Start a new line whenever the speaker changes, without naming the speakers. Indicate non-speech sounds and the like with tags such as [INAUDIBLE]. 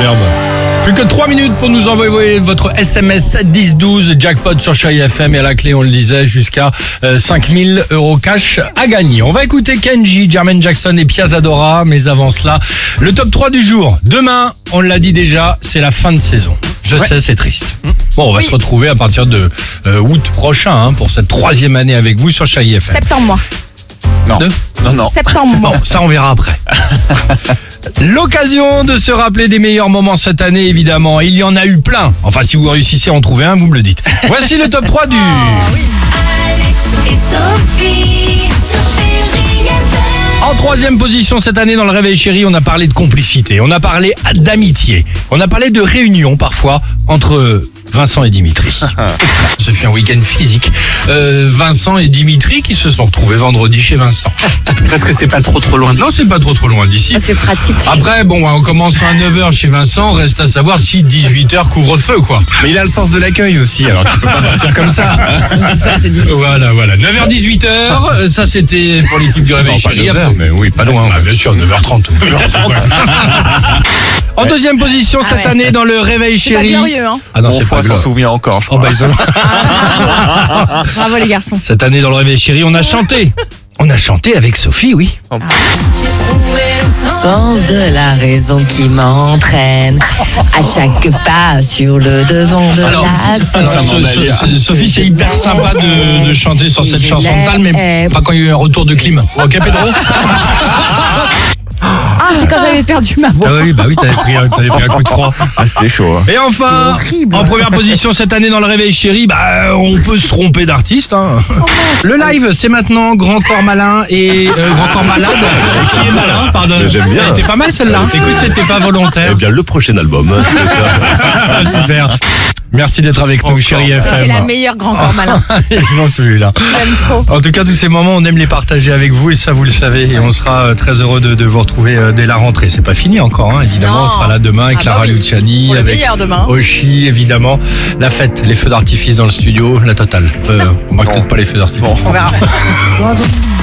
Superbe. Plus que 3 minutes pour nous envoyer votre SMS 7 10 12 jackpot sur Chai FM et à la clé on le disait jusqu'à euh, 5000 euros cash à gagner. On va écouter Kenji, Jermaine Jackson et Piazzadora mais avant cela le top 3 du jour. Demain, on l'a dit déjà, c'est la fin de saison. Je sais, c'est triste. Bon, on va se retrouver à partir de euh, août prochain hein, pour cette troisième année avec vous sur Chai FM.
Septembre, moi.
Non.
Non, non.
Septembre.
Bon, ça on verra après. [LAUGHS] L'occasion de se rappeler des meilleurs moments cette année, évidemment. Il y en a eu plein. Enfin, si vous réussissez à en trouver un, vous me le dites. Voici le top 3 du...
Alex et Sophie sur Chérie FM.
En troisième position cette année dans le Réveil Chéri, on a parlé de complicité, on a parlé d'amitié, on a parlé de réunion parfois entre Vincent et Dimitri. [LAUGHS] Ce fut un week-end physique. Euh, Vincent et Dimitri qui se sont retrouvés vendredi chez Vincent. [LAUGHS]
Parce que c'est pas trop trop loin.
Non, c'est pas trop trop loin d'ici.
Ah, c'est pratique.
Après, bon, on commence à 9h chez Vincent, reste à savoir si 18h couvre-feu, quoi.
Mais il a le sens de l'accueil aussi, alors tu peux pas partir comme ça.
Ça, c'est.
Voilà, voilà. 9h-18h, euh, ça c'était pour l'équipe du Réveil
Non, pas
Chéri.
9 heures, mais oui, pas loin.
Ah, bien sûr, 9h30. [LAUGHS] en deuxième position cette
ouais.
année dans le Réveil
C'est pas
Chéri.
glorieux, hein.
Ah non,
Mon
c'est pas
s'en
glorieux.
souvient encore, je
Oh,
crois.
bah, ils ont- [LAUGHS]
Bravo, les garçons.
Cette année dans le Réveil Chéri, on a chanté. On a chanté avec Sophie, oui.
J'ai trouvé le sens.
de la raison qui m'entraîne à chaque pas sur le devant de
Alors,
la
alors,
scène.
So- So- So- Sophie, c'est hyper sympa de, de chanter sur cette chanson de Tal, mais pas quand il y a eu un retour de clim. Ok, Pedro?
Ah, [LAUGHS] c'est quand j'avais perdu ma voix.
Ah oui, bah oui, t'avais pris, un- t'avais pris un coup de froid.
Ah, c'était chaud. hein.
Et enfin,
horrible.
en première position cette année dans le Réveil Chéri, bah, on peut se tromper d'artiste. hein. Le live, c'est maintenant Grand Corps Malin et euh, Grand Corps Malade. Qui est malin, pardon.
J'aime bien.
Elle était pas mal celle-là. Écoute, c'était pas volontaire.
Eh bien, le prochain album. hein, c'est ça. [LAUGHS]
Ah, Super. Merci d'être avec nous, chérie
C'était
FM.
la meilleure grand corps malin.
J'en [LAUGHS] suis là.
J'aime trop.
En tout cas, tous ces moments, on aime les partager avec vous et ça, vous le savez. Et on sera euh, très heureux de, de vous retrouver euh, dès la rentrée. C'est pas fini encore, hein, évidemment.
Non.
On sera là demain avec
Ah
Clara
bah oui.
Luciani, avec
meilleur demain.
Oshi, évidemment. La fête, les feux d'artifice dans le studio, la totale. Euh, [LAUGHS] on marque peut-être pas les feux d'artifice.
On verra. [LAUGHS]